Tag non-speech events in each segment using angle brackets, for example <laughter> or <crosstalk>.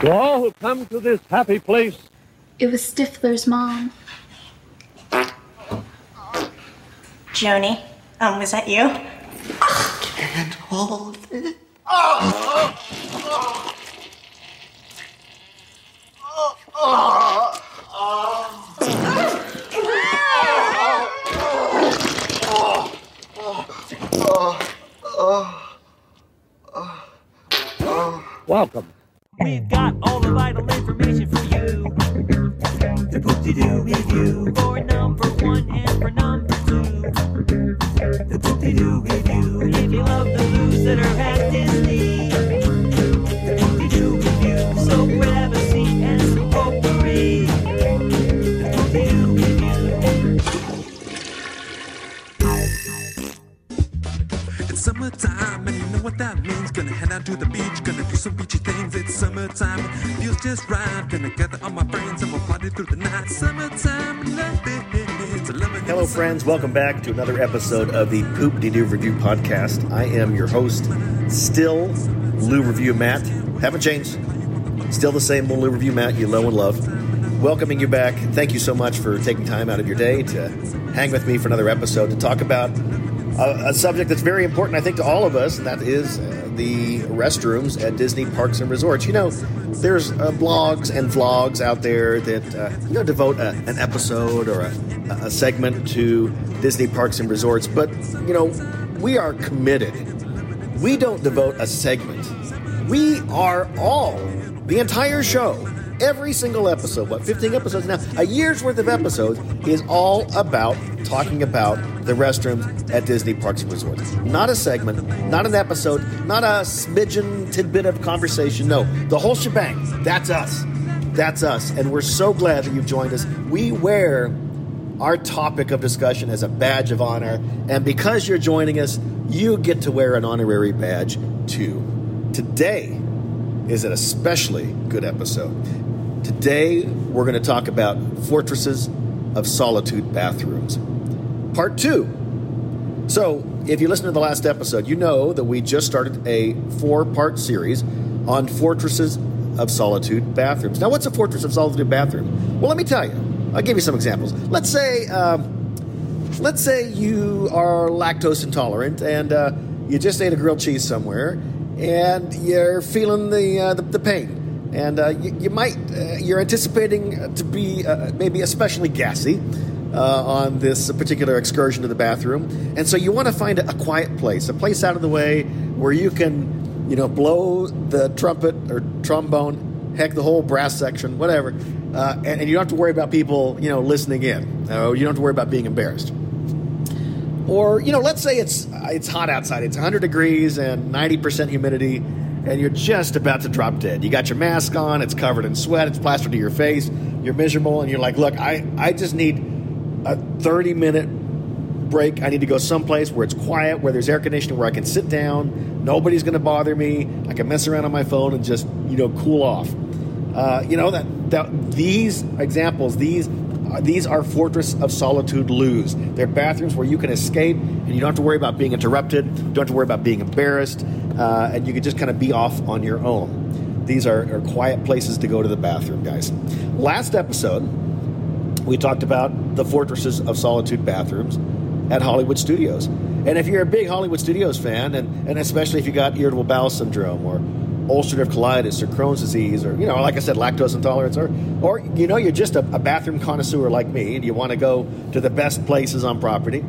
To all who come to this happy place, It was Stifler's mom. Joni, um, was that you? I Can't hold it. oh welcome. We've got all the vital information for you. The Poop-de-Doo review for number one and for number two. The Poop-de-Doo review. If you love the are at Disney. The Poop-de-Doo review. So grab a seat and some potpourri. The review. It's summertime, and you know what that means. Gonna head out to the beach, gonna do some beachy summertime, feels just right. Gonna gather all my friends and we'll party through the night. Summertime, loving. Hello, friends. Welcome back to another episode of the Poop De Doo Review Podcast. I am your host, still Lou Review Matt. Haven't changed. Still the same Lou Review Matt you know and love. Welcoming you back. Thank you so much for taking time out of your day to hang with me for another episode to talk about a, a subject that's very important, I think, to all of us, and that is uh, the restrooms at Disney parks and resorts. You know, there's uh, blogs and vlogs out there that uh, you know devote a, an episode or a, a segment to Disney parks and resorts, but you know, we are committed. We don't devote a segment. We are all the entire show. Every single episode, what, 15 episodes now, a year's worth of episodes is all about talking about the restrooms at Disney Parks and Resorts. Not a segment, not an episode, not a smidgen tidbit of conversation. No, the whole shebang. That's us. That's us. And we're so glad that you've joined us. We wear our topic of discussion as a badge of honor. And because you're joining us, you get to wear an honorary badge too. Today is an especially good episode. Today, we're going to talk about Fortresses of Solitude bathrooms. Part two. So, if you listen to the last episode, you know that we just started a four part series on Fortresses of Solitude bathrooms. Now, what's a Fortress of Solitude bathroom? Well, let me tell you. I'll give you some examples. Let's say, um, let's say you are lactose intolerant and uh, you just ate a grilled cheese somewhere and you're feeling the uh, the, the pain, and uh, you, you might uh, you're anticipating to be uh, maybe especially gassy. Uh, on this particular excursion to the bathroom, and so you want to find a quiet place, a place out of the way where you can, you know, blow the trumpet or trombone, heck, the whole brass section, whatever, and, and you don't have to worry about people, you know, listening in. Uh, you don't have to worry about being embarrassed. Or you know, let's say it's it's hot outside. It's 100 degrees and 90% humidity, and you're just about to drop dead. You got your mask on. It's covered in sweat. It's plastered to your face. You're miserable, and you're like, "Look, I I just need a 30 minute break. I need to go someplace where it's quiet, where there's air conditioning, where I can sit down. Nobody's going to bother me. I can mess around on my phone and just you know cool off. Uh, you know that, that these examples, these these are Fortress of Solitude loos. They're bathrooms where you can escape and you don't have to worry about being interrupted. You don't have to worry about being embarrassed, uh, and you can just kind of be off on your own. These are, are quiet places to go to the bathroom, guys. Last episode, we talked about the Fortresses of Solitude bathrooms at Hollywood Studios. And if you're a big Hollywood Studios fan, and, and especially if you got irritable bowel syndrome or ulcerative colitis or Crohn's disease or, you know, like I said, lactose intolerance or, or you know, you're just a, a bathroom connoisseur like me and you want to go to the best places on property,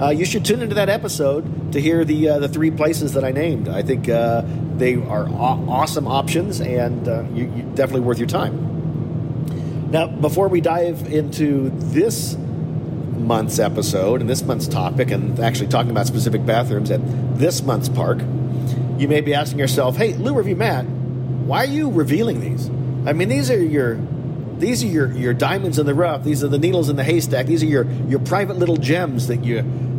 uh, you should tune into that episode to hear the, uh, the three places that I named. I think uh, they are aw- awesome options and uh, you, you definitely worth your time. Now, before we dive into this month's episode and this month's topic, and actually talking about specific bathrooms at this month's park, you may be asking yourself, "Hey, Lou Review Matt, why are you revealing these? I mean, these are your these are your, your diamonds in the rough. These are the needles in the haystack. These are your your private little gems that you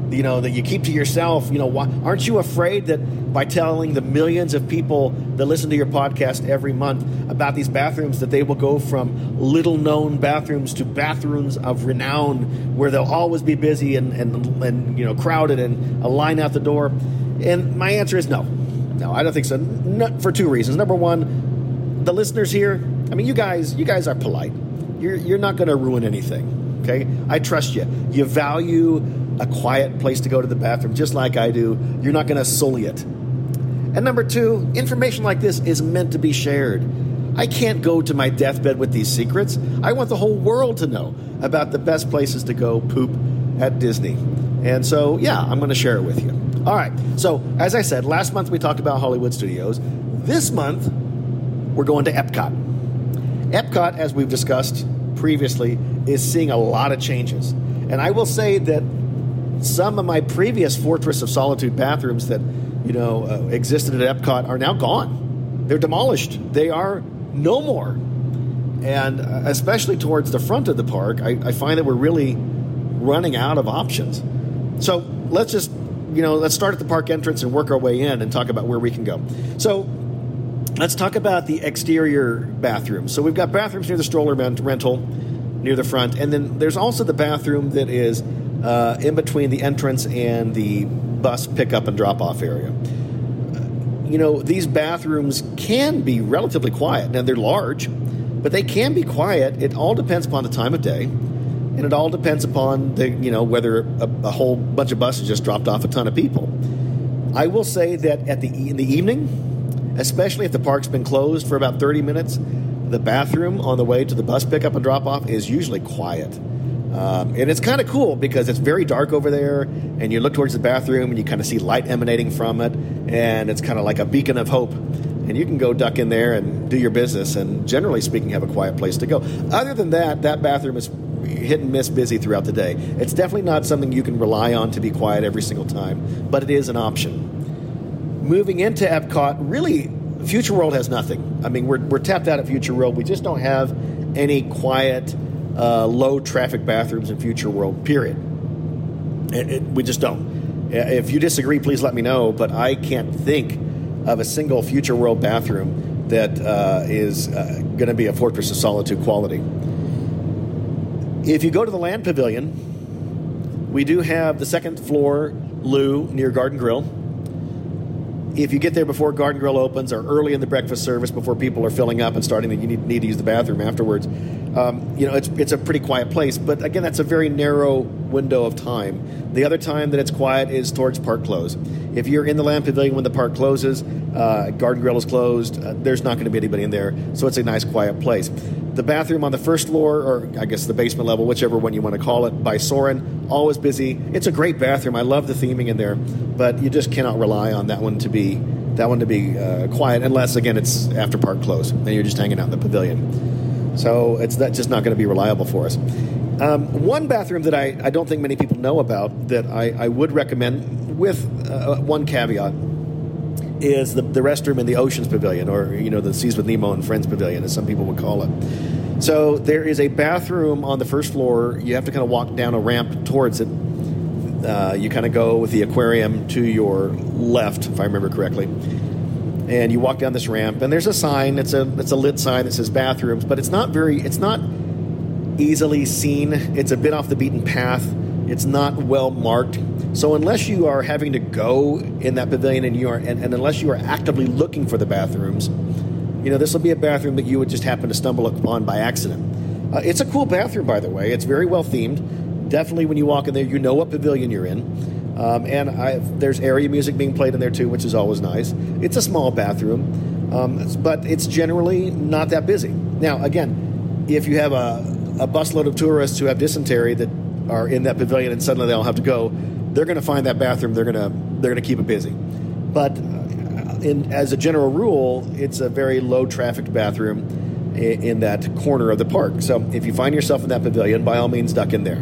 you know that you keep to yourself. You know, why, aren't you afraid that by telling the millions of people that listen to your podcast every month about these bathrooms that they will go from little known bathrooms to bathrooms of renown where they'll always be busy and and, and you know crowded and a line out the door? And my answer is no. No, I don't think so. Not for two reasons. Number one, the listeners here, I mean, you guys, you guys are polite. You're you're not going to ruin anything. Okay, I trust you. You value a quiet place to go to the bathroom, just like I do. You're not going to sully it. And number two, information like this is meant to be shared. I can't go to my deathbed with these secrets. I want the whole world to know about the best places to go poop at Disney. And so, yeah, I'm going to share it with you. All right. So, as I said, last month we talked about Hollywood Studios. This month, we're going to Epcot. Epcot, as we've discussed previously, is seeing a lot of changes. And I will say that some of my previous Fortress of Solitude bathrooms that you know uh, existed at Epcot are now gone. They're demolished. They are no more. And uh, especially towards the front of the park, I, I find that we're really running out of options. So let's just you know let's start at the park entrance and work our way in and talk about where we can go. So let's talk about the exterior bathrooms. So we've got bathrooms near the stroller rent- rental, near the front, and then there's also the bathroom that is uh, in between the entrance and the bus pickup and drop off area. You know, these bathrooms can be relatively quiet. Now, they're large, but they can be quiet. It all depends upon the time of day, and it all depends upon the, you know, whether a, a whole bunch of buses just dropped off a ton of people. I will say that at the in the evening, especially if the park's been closed for about 30 minutes, the bathroom on the way to the bus pickup and drop off is usually quiet. Um, and it's kind of cool because it's very dark over there, and you look towards the bathroom and you kind of see light emanating from it, and it's kind of like a beacon of hope. And you can go duck in there and do your business, and generally speaking, have a quiet place to go. Other than that, that bathroom is hit and miss busy throughout the day. It's definitely not something you can rely on to be quiet every single time, but it is an option. Moving into Epcot, really, Future World has nothing. I mean, we're, we're tapped out at Future World. We just don't have any quiet, uh, low traffic bathrooms in Future World, period. It, it, we just don't. If you disagree, please let me know, but I can't think of a single Future World bathroom that uh, is uh, going to be a Fortress of Solitude quality. If you go to the Land Pavilion, we do have the second floor loo near Garden Grill. If you get there before Garden Grill opens or early in the breakfast service before people are filling up and starting to you need, need to use the bathroom afterwards, um, you know it's it's a pretty quiet place. But again, that's a very narrow window of time. The other time that it's quiet is towards park close. If you're in the Land Pavilion when the park closes, uh, Garden Grill is closed. Uh, there's not going to be anybody in there, so it's a nice quiet place. The bathroom on the first floor, or I guess the basement level, whichever one you want to call it, by Soarin', always busy. It's a great bathroom. I love the theming in there, but you just cannot rely on that one to be that one to be uh, quiet unless again it's after park close and you're just hanging out in the pavilion. So it's that just not going to be reliable for us. Um, one bathroom that I, I don't think many people know about that I, I would recommend with uh, one caveat is the, the restroom in the Oceans Pavilion, or you know the Seas with Nemo and Friends Pavilion, as some people would call it. So there is a bathroom on the first floor. You have to kind of walk down a ramp towards it. Uh, you kind of go with the aquarium to your left, if I remember correctly, and you walk down this ramp. And there's a sign. It's a it's a lit sign that says bathrooms, but it's not very. It's not easily seen. It's a bit off the beaten path. It's not well marked. So unless you are having to go in that pavilion and you are and, and unless you are actively looking for the bathrooms, you know this will be a bathroom that you would just happen to stumble upon by accident. Uh, it's a cool bathroom, by the way. It's very well themed. Definitely, when you walk in there, you know what pavilion you're in. Um, and I, there's area music being played in there too, which is always nice. It's a small bathroom, um, but it's generally not that busy. Now, again, if you have a, a busload of tourists who have dysentery that are in that pavilion and suddenly they all have to go, they're going to find that bathroom. They're going to they're going to keep it busy. But uh, in, as a general rule, it's a very low trafficked bathroom in, in that corner of the park. So if you find yourself in that pavilion, by all means, duck in there.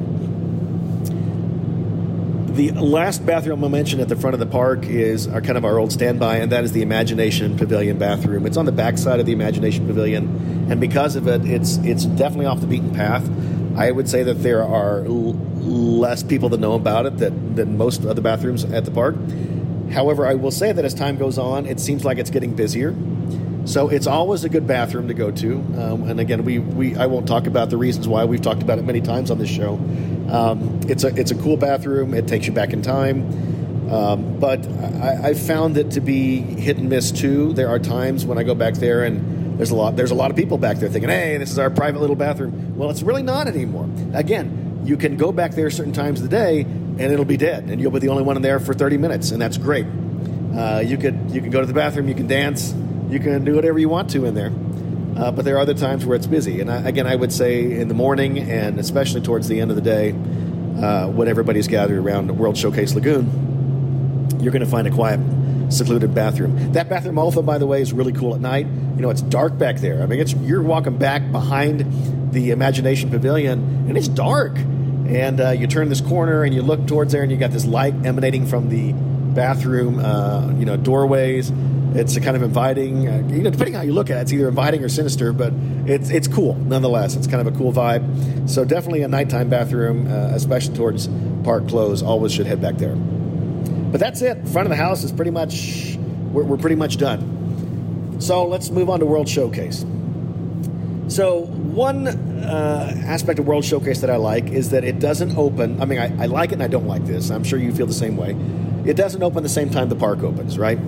The last bathroom I'll mention at the front of the park is our kind of our old standby, and that is the Imagination Pavilion bathroom. It's on the back side of the Imagination Pavilion, and because of it, it's it's definitely off the beaten path. I would say that there are l- less people that know about it that, than most of the bathrooms at the park. However, I will say that as time goes on, it seems like it's getting busier. So it's always a good bathroom to go to. Um, and again, we, we I won't talk about the reasons why. We've talked about it many times on this show. Um, it's a it's a cool bathroom. It takes you back in time. Um, but I, I found it to be hit and miss too. There are times when I go back there and there's a lot there's a lot of people back there thinking, hey, this is our private little bathroom. Well, it's really not anymore. Again, you can go back there certain times of the day and it'll be dead, and you'll be the only one in there for 30 minutes, and that's great. Uh, you could you can go to the bathroom, you can dance, you can do whatever you want to in there. Uh, but there are other times where it's busy, and I, again, I would say in the morning and especially towards the end of the day, uh, when everybody's gathered around World Showcase Lagoon, you're going to find a quiet, secluded bathroom. That bathroom also, by the way, is really cool at night. You know, it's dark back there. I mean, it's you're walking back behind the Imagination Pavilion, and it's dark. And uh, you turn this corner and you look towards there, and you got this light emanating from the bathroom, uh, you know, doorways. It's kind of inviting. Uh, you know, depending how you look at it, it's either inviting or sinister, but it's it's cool nonetheless. It's kind of a cool vibe. So definitely a nighttime bathroom, uh, especially towards park close. Always should head back there. But that's it. Front of the house is pretty much we're, we're pretty much done. So let's move on to World Showcase. So one uh, aspect of World Showcase that I like is that it doesn't open. I mean, I, I like it and I don't like this. I'm sure you feel the same way. It doesn't open the same time the park opens, right?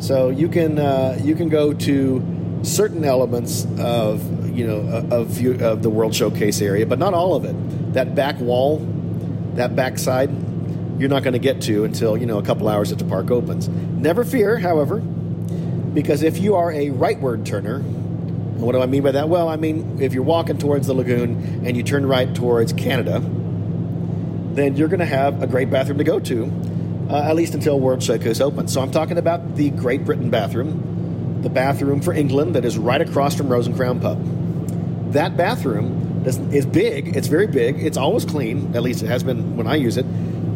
So you can uh, you can go to certain elements of you know of of the World Showcase area, but not all of it. That back wall, that backside, you're not going to get to until you know a couple hours after the park opens. Never fear, however, because if you are a rightward turner, what do I mean by that? Well, I mean if you're walking towards the lagoon and you turn right towards Canada, then you're going to have a great bathroom to go to, uh, at least until World Showcase opens. So I'm talking about the Great Britain bathroom, the bathroom for England that is right across from Rose and Crown Pub. That bathroom is, big. It's very big. It's always clean. At least it has been when I use it.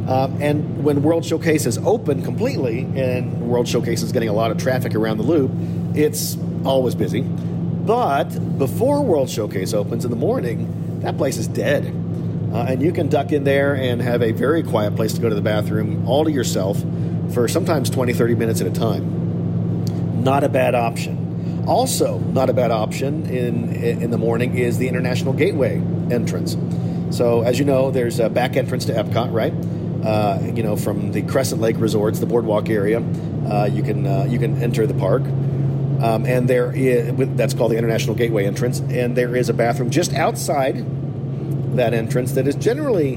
Um, and when World Showcase is open completely, and World Showcase is getting a lot of traffic around the loop, it's always busy. But before World Showcase opens in the morning, that place is dead. Uh, and you can duck in there and have a very quiet place to go to the bathroom all to yourself for sometimes 20, 30 minutes at a time. Not a bad option. Also, not a bad option in in the morning is the International Gateway entrance. So, as you know, there's a back entrance to Epcot, right? Uh, you know, from the Crescent Lake Resorts, the boardwalk area, uh, you can uh, you can enter the park. Um, and there is that's called the International Gateway entrance, and there is a bathroom just outside that entrance that is generally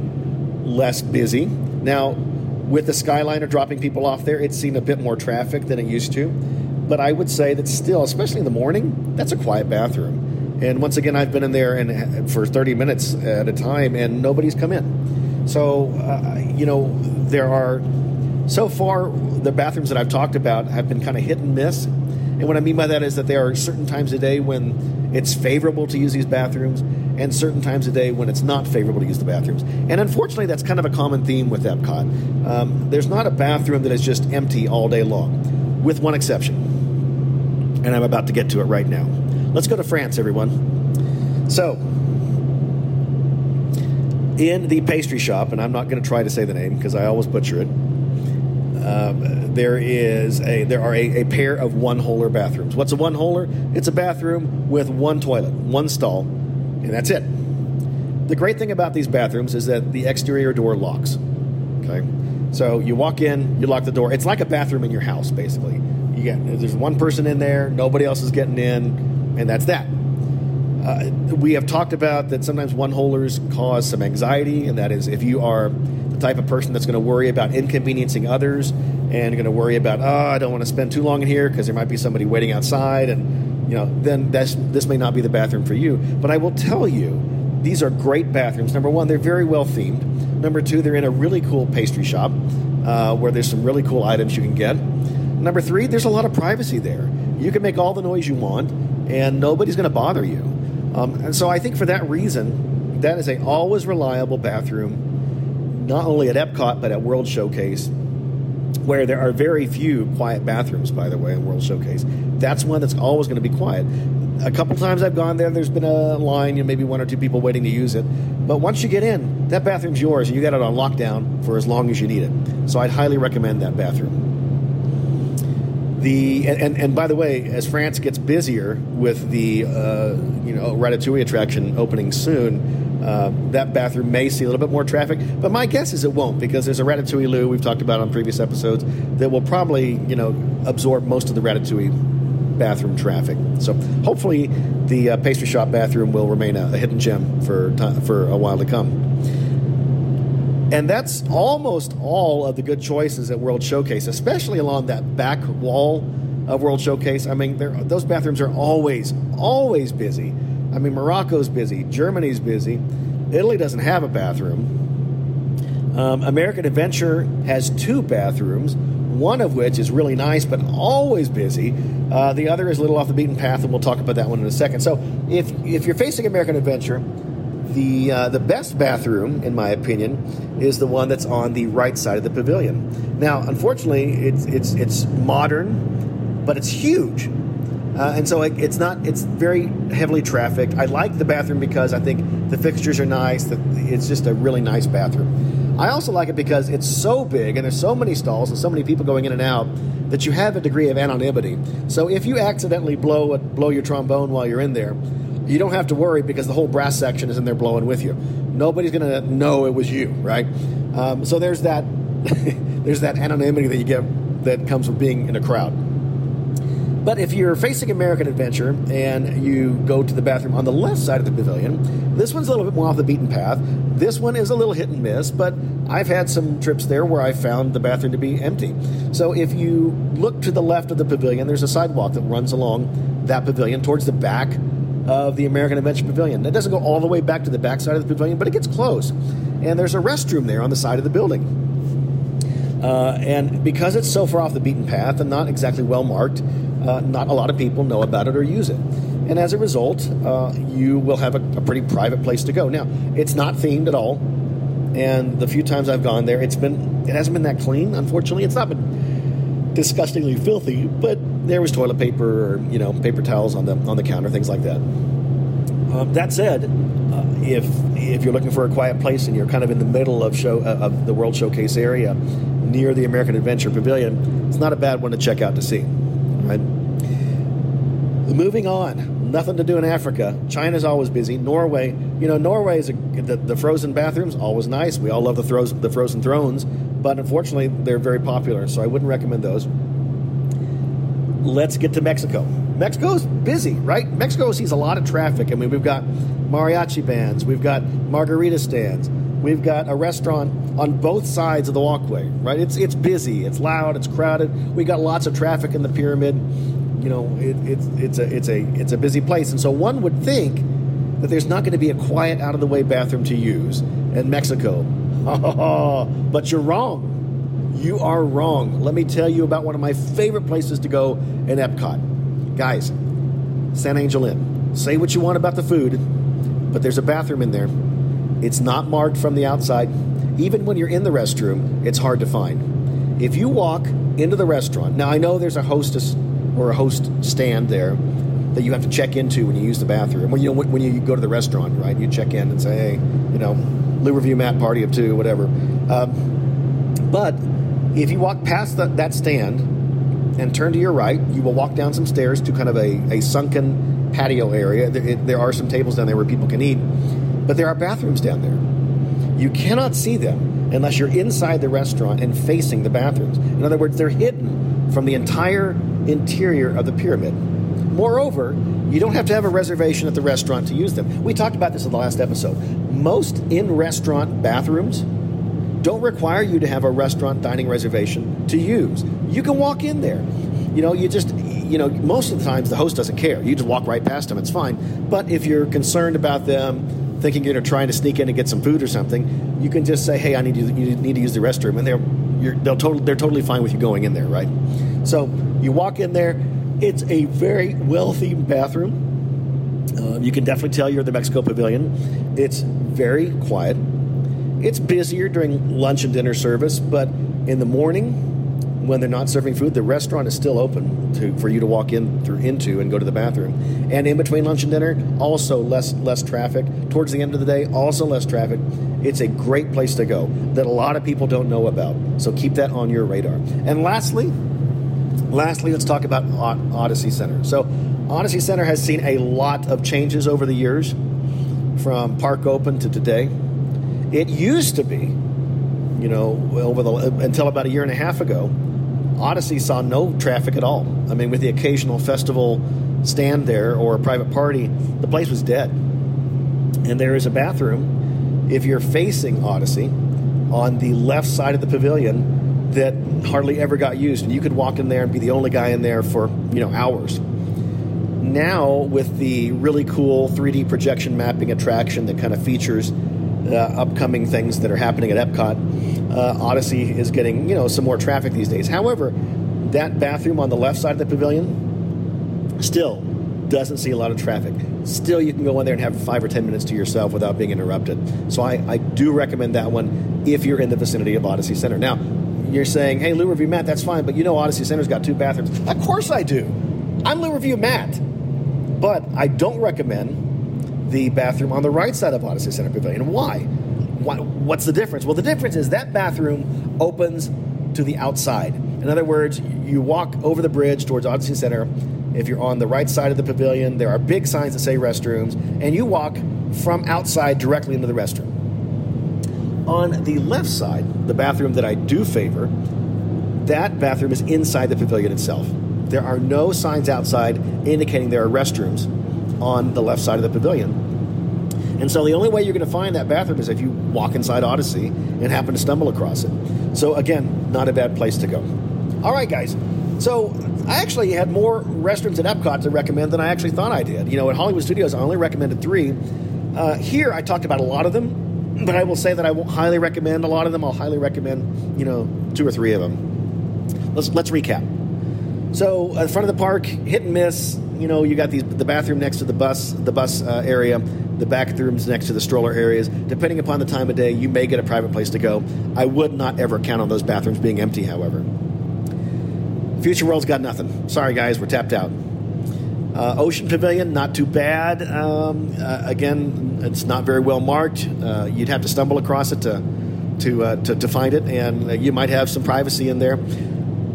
less busy. Now, with the Skyliner dropping people off there, it's seen a bit more traffic than it used to. But I would say that still, especially in the morning, that's a quiet bathroom. And once again, I've been in there and for 30 minutes at a time, and nobody's come in. So, uh, you know, there are so far the bathrooms that I've talked about have been kind of hit and miss. And what I mean by that is that there are certain times a day when it's favorable to use these bathrooms, and certain times a day when it's not favorable to use the bathrooms. And unfortunately, that's kind of a common theme with Epcot. Um, there's not a bathroom that is just empty all day long, with one exception. And I'm about to get to it right now. Let's go to France, everyone. So, in the pastry shop, and I'm not going to try to say the name because I always butcher it. Um, there is a there are a, a pair of one holer bathrooms. What's a one holer? It's a bathroom with one toilet, one stall, and that's it. The great thing about these bathrooms is that the exterior door locks. Okay, so you walk in, you lock the door. It's like a bathroom in your house, basically. You get there's one person in there, nobody else is getting in, and that's that. Uh, we have talked about that sometimes one holers cause some anxiety, and that is if you are the type of person that's going to worry about inconveniencing others and going to worry about, oh, I don't want to spend too long in here because there might be somebody waiting outside, and you know, then this may not be the bathroom for you. But I will tell you, these are great bathrooms. Number one, they're very well themed. Number two, they're in a really cool pastry shop uh, where there's some really cool items you can get. Number three, there's a lot of privacy there. You can make all the noise you want, and nobody's going to bother you. Um, and so I think for that reason, that is a always reliable bathroom, not only at Epcot but at World Showcase, where there are very few quiet bathrooms. By the way, in World Showcase, that's one that's always going to be quiet. A couple times I've gone there, there's been a line, you know, maybe one or two people waiting to use it. But once you get in, that bathroom's yours, and you got it on lockdown for as long as you need it. So I'd highly recommend that bathroom. The and, and, and by the way, as France gets busier with the uh, you know Ratatouille attraction opening soon, uh, that bathroom may see a little bit more traffic. But my guess is it won't because there's a Ratatouille loo we've talked about on previous episodes that will probably you know absorb most of the Ratatouille bathroom traffic. So hopefully, the uh, pastry shop bathroom will remain a, a hidden gem for for a while to come. And that's almost all of the good choices at World Showcase, especially along that back wall of World Showcase. I mean, those bathrooms are always, always busy. I mean, Morocco's busy, Germany's busy, Italy doesn't have a bathroom. Um, American Adventure has two bathrooms, one of which is really nice but always busy. Uh, the other is a little off the beaten path, and we'll talk about that one in a second. So, if if you're facing American Adventure, the uh, the best bathroom, in my opinion, is the one that's on the right side of the pavilion. Now, unfortunately, it's it's it's modern, but it's huge. Uh, and so it, it's not it's very heavily trafficked. I like the bathroom because I think the fixtures are nice. The, it's just a really nice bathroom. I also like it because it's so big and there's so many stalls and so many people going in and out that you have a degree of anonymity. So if you accidentally blow a, blow your trombone while you're in there, you don't have to worry because the whole brass section is in there blowing with you. Nobody's going to know it was you, right? Um, so there's that <laughs> there's that anonymity that you get that comes with being in a crowd. But if you're facing American Adventure and you go to the bathroom on the left side of the pavilion, this one's a little bit more off the beaten path. This one is a little hit and miss, but I've had some trips there where I found the bathroom to be empty. So if you look to the left of the pavilion, there's a sidewalk that runs along that pavilion towards the back of the American Adventure Pavilion. It doesn't go all the way back to the back side of the pavilion, but it gets close. And there's a restroom there on the side of the building. Uh, and because it's so far off the beaten path and not exactly well marked, uh, not a lot of people know about it or use it. And as a result, uh, you will have a, a pretty private place to go. Now, it's not themed at all, and the few times I've gone there, it's been it hasn't been that clean. Unfortunately, it's not been disgustingly filthy, but there was toilet paper or you know paper towels on the on the counter, things like that. Um, that said, uh, if if you're looking for a quiet place and you're kind of in the middle of show uh, of the World Showcase area, near the American Adventure Pavilion, it's not a bad one to check out to see. Right. Moving on, nothing to do in Africa. China's always busy. Norway, you know, Norway is a, the, the frozen bathrooms always nice. We all love the throws, the frozen thrones, but unfortunately they're very popular, so I wouldn't recommend those. Let's get to Mexico. Mexico's busy, right? Mexico sees a lot of traffic. I mean, we've got mariachi bands, we've got margarita stands, we've got a restaurant on both sides of the walkway, right? It's it's busy, it's loud, it's crowded. We got lots of traffic in the pyramid. You know, it, it's it's a it's a it's a busy place, and so one would think that there's not going to be a quiet, out of the way bathroom to use in Mexico. <laughs> but you're wrong. You are wrong. Let me tell you about one of my favorite places to go in Epcot. Guys, San Angel Inn. Say what you want about the food, but there's a bathroom in there. It's not marked from the outside. Even when you're in the restroom, it's hard to find. If you walk into the restaurant, now I know there's a hostess or a host stand there that you have to check into when you use the bathroom. When you when you go to the restaurant, right? You check in and say, hey, you know, Lou Review Matt party of two, whatever. Um, but if you walk past the, that stand and turn to your right, you will walk down some stairs to kind of a, a sunken patio area. There, it, there are some tables down there where people can eat, but there are bathrooms down there. You cannot see them unless you're inside the restaurant and facing the bathrooms. In other words, they're hidden from the entire interior of the pyramid. Moreover, you don't have to have a reservation at the restaurant to use them. We talked about this in the last episode. Most in restaurant bathrooms don't require you to have a restaurant dining reservation to use. You can walk in there. You know, you just, you know, most of the times the host doesn't care. You just walk right past them, it's fine. But if you're concerned about them thinking you're trying to sneak in and get some food or something, you can just say, hey, I need to, you need to use the restroom. And they're, they'll total, they're totally fine with you going in there, right? So you walk in there. It's a very well themed bathroom. Uh, you can definitely tell you're at the Mexico Pavilion. It's very quiet. It's busier during lunch and dinner service, but in the morning, when they're not serving food, the restaurant is still open to, for you to walk in through into and go to the bathroom. And in between lunch and dinner, also less less traffic. Towards the end of the day, also less traffic. It's a great place to go that a lot of people don't know about. So keep that on your radar. And lastly, lastly, let's talk about Odyssey Center. So Odyssey Center has seen a lot of changes over the years, from park open to today. It used to be, you know, over the until about a year and a half ago, Odyssey saw no traffic at all. I mean, with the occasional festival stand there or a private party, the place was dead. And there is a bathroom if you're facing Odyssey on the left side of the pavilion that hardly ever got used. And you could walk in there and be the only guy in there for, you know, hours. Now, with the really cool 3D projection mapping attraction that kind of features uh, upcoming things that are happening at Epcot, uh, Odyssey is getting, you know, some more traffic these days. However, that bathroom on the left side of the pavilion still doesn't see a lot of traffic. Still, you can go in there and have five or ten minutes to yourself without being interrupted. So I, I do recommend that one if you're in the vicinity of Odyssey Center. Now, you're saying, hey, Lou Review Matt, that's fine, but you know Odyssey Center's got two bathrooms. Of course I do. I'm Lou Review Matt. But I don't recommend the bathroom on the right side of Odyssey Center Pavilion. Why? Why? What's the difference? Well, the difference is that bathroom opens to the outside. In other words, you walk over the bridge towards Odyssey Center. If you're on the right side of the pavilion, there are big signs that say restrooms, and you walk from outside directly into the restroom. On the left side, the bathroom that I do favor, that bathroom is inside the pavilion itself. There are no signs outside indicating there are restrooms on the left side of the pavilion. And so the only way you're going to find that bathroom is if you walk inside Odyssey and happen to stumble across it. So again, not a bad place to go. All right, guys. So I actually had more restrooms at Epcot to recommend than I actually thought I did. You know, at Hollywood Studios, I only recommended three. Uh, here, I talked about a lot of them, but I will say that I won't highly recommend a lot of them. I'll highly recommend, you know, two or three of them. Let's let's recap. So, at the front of the park, hit and miss. You know, you got these the bathroom next to the bus, the bus uh, area, the bathrooms next to the stroller areas. Depending upon the time of day, you may get a private place to go. I would not ever count on those bathrooms being empty. However, Future World's got nothing. Sorry, guys, we're tapped out. Uh, Ocean Pavilion, not too bad. Um, uh, again, it's not very well marked. Uh, you'd have to stumble across it to to uh, to, to find it, and uh, you might have some privacy in there.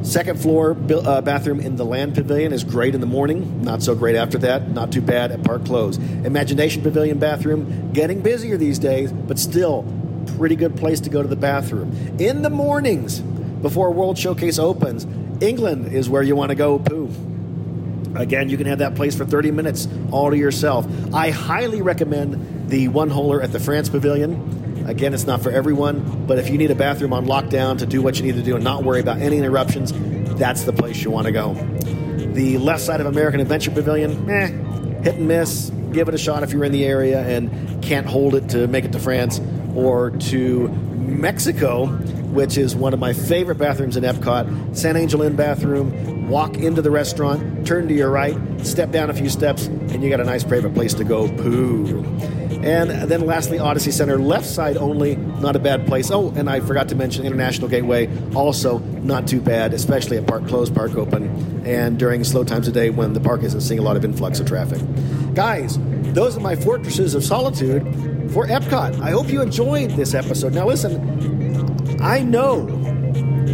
Second floor uh, bathroom in the Land Pavilion is great in the morning, not so great after that. Not too bad at Park Close. Imagination Pavilion bathroom getting busier these days, but still pretty good place to go to the bathroom in the mornings before World Showcase opens. England is where you want to go poo. Again, you can have that place for 30 minutes all to yourself. I highly recommend the one holer at the France Pavilion. Again, it's not for everyone, but if you need a bathroom on lockdown to do what you need to do and not worry about any interruptions, that's the place you want to go. The left side of American Adventure Pavilion, eh, hit and miss. Give it a shot if you're in the area and can't hold it to make it to France or to Mexico, which is one of my favorite bathrooms in Epcot. San Angel Inn bathroom. Walk into the restaurant, turn to your right, step down a few steps, and you got a nice private place to go poo. And then lastly, Odyssey Center, left side only, not a bad place. Oh, and I forgot to mention International Gateway, also not too bad, especially at park closed, park open, and during slow times of day when the park isn't seeing a lot of influx of traffic. Guys, those are my fortresses of solitude for Epcot. I hope you enjoyed this episode. Now, listen, I know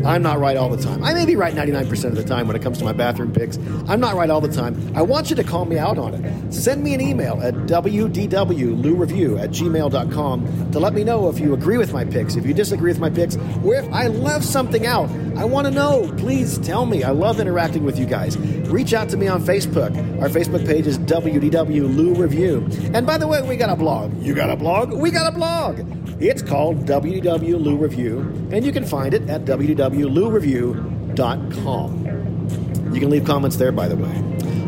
I'm not right all the time. I may be right 99% of the time when it comes to my bathroom picks. I'm not right all the time. I want you to call me out on it. Send me an email at wdwloureview at gmail.com to let me know if you agree with my picks, if you disagree with my picks, or if I left something out. I want to know. Please tell me. I love interacting with you guys. Reach out to me on Facebook. Our Facebook page is WDW Lou Review. And by the way, we got a blog. You got a blog? We got a blog. It's called WDW Lou Review, and you can find it at www.loureview.com. You can leave comments there, by the way.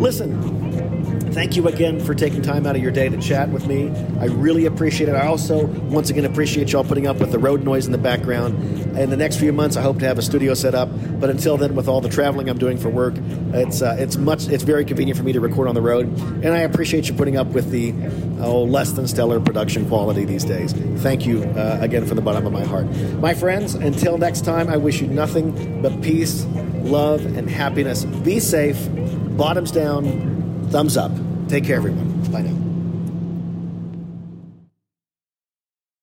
Listen, thank you again for taking time out of your day to chat with me. I really appreciate it. I also, once again, appreciate y'all putting up with the road noise in the background. In the next few months, I hope to have a studio set up. But until then, with all the traveling I'm doing for work, it's uh, it's much it's very convenient for me to record on the road. And I appreciate you putting up with the oh less than stellar production quality these days. Thank you uh, again from the bottom of my heart, my friends. Until next time, I wish you nothing but peace, love, and happiness. Be safe. Bottoms down. Thumbs up. Take care, everyone. Bye now.